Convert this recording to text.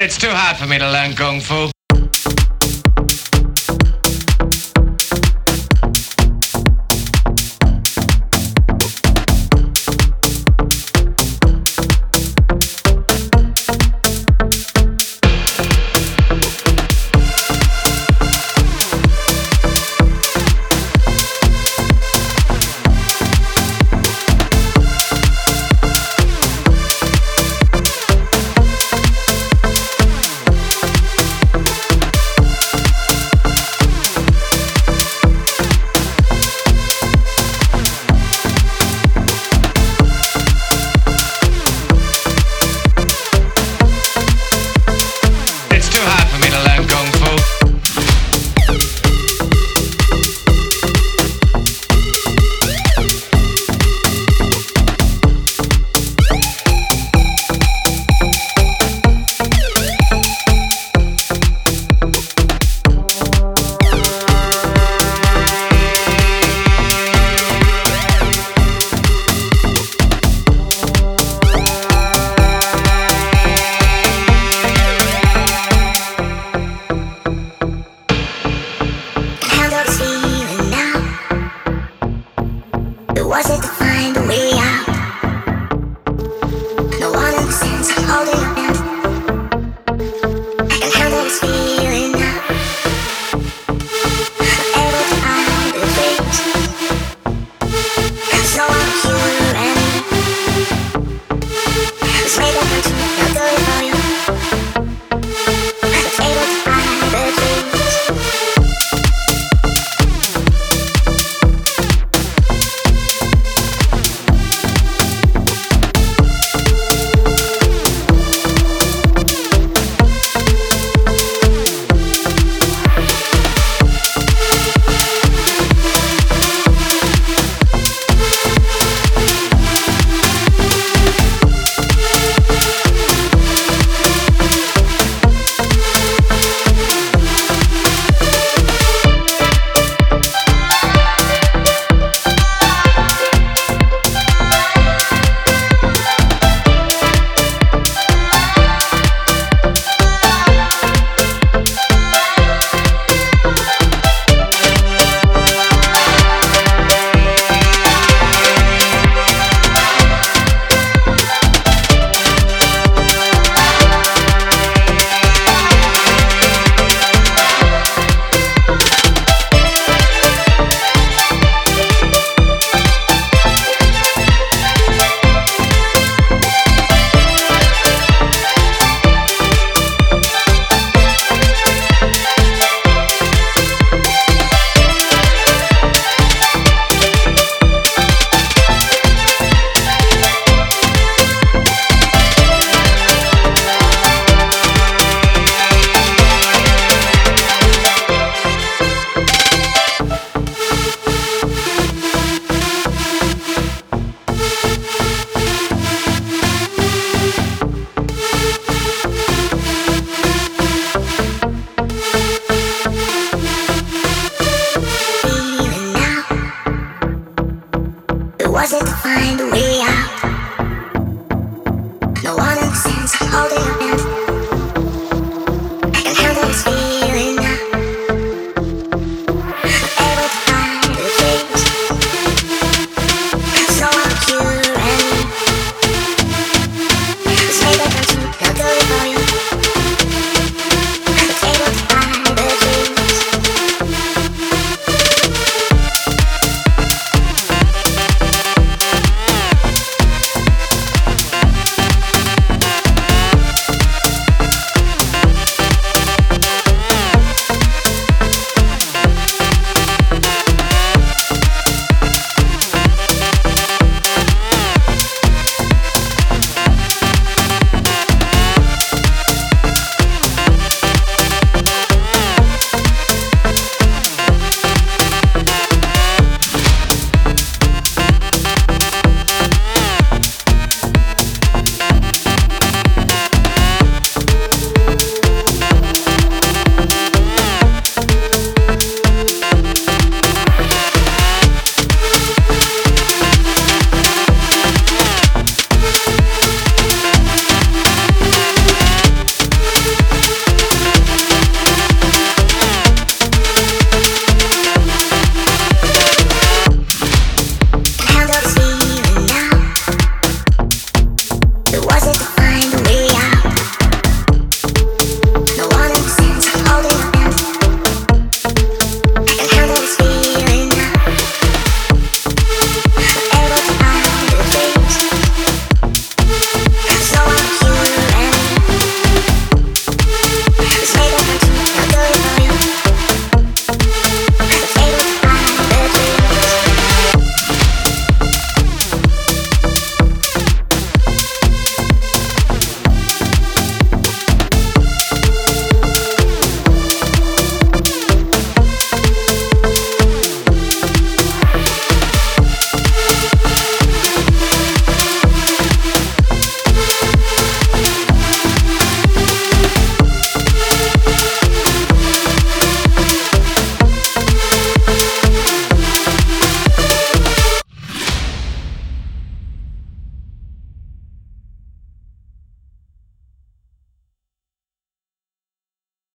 It's too hard for me to learn kung fu. Was it to find a way?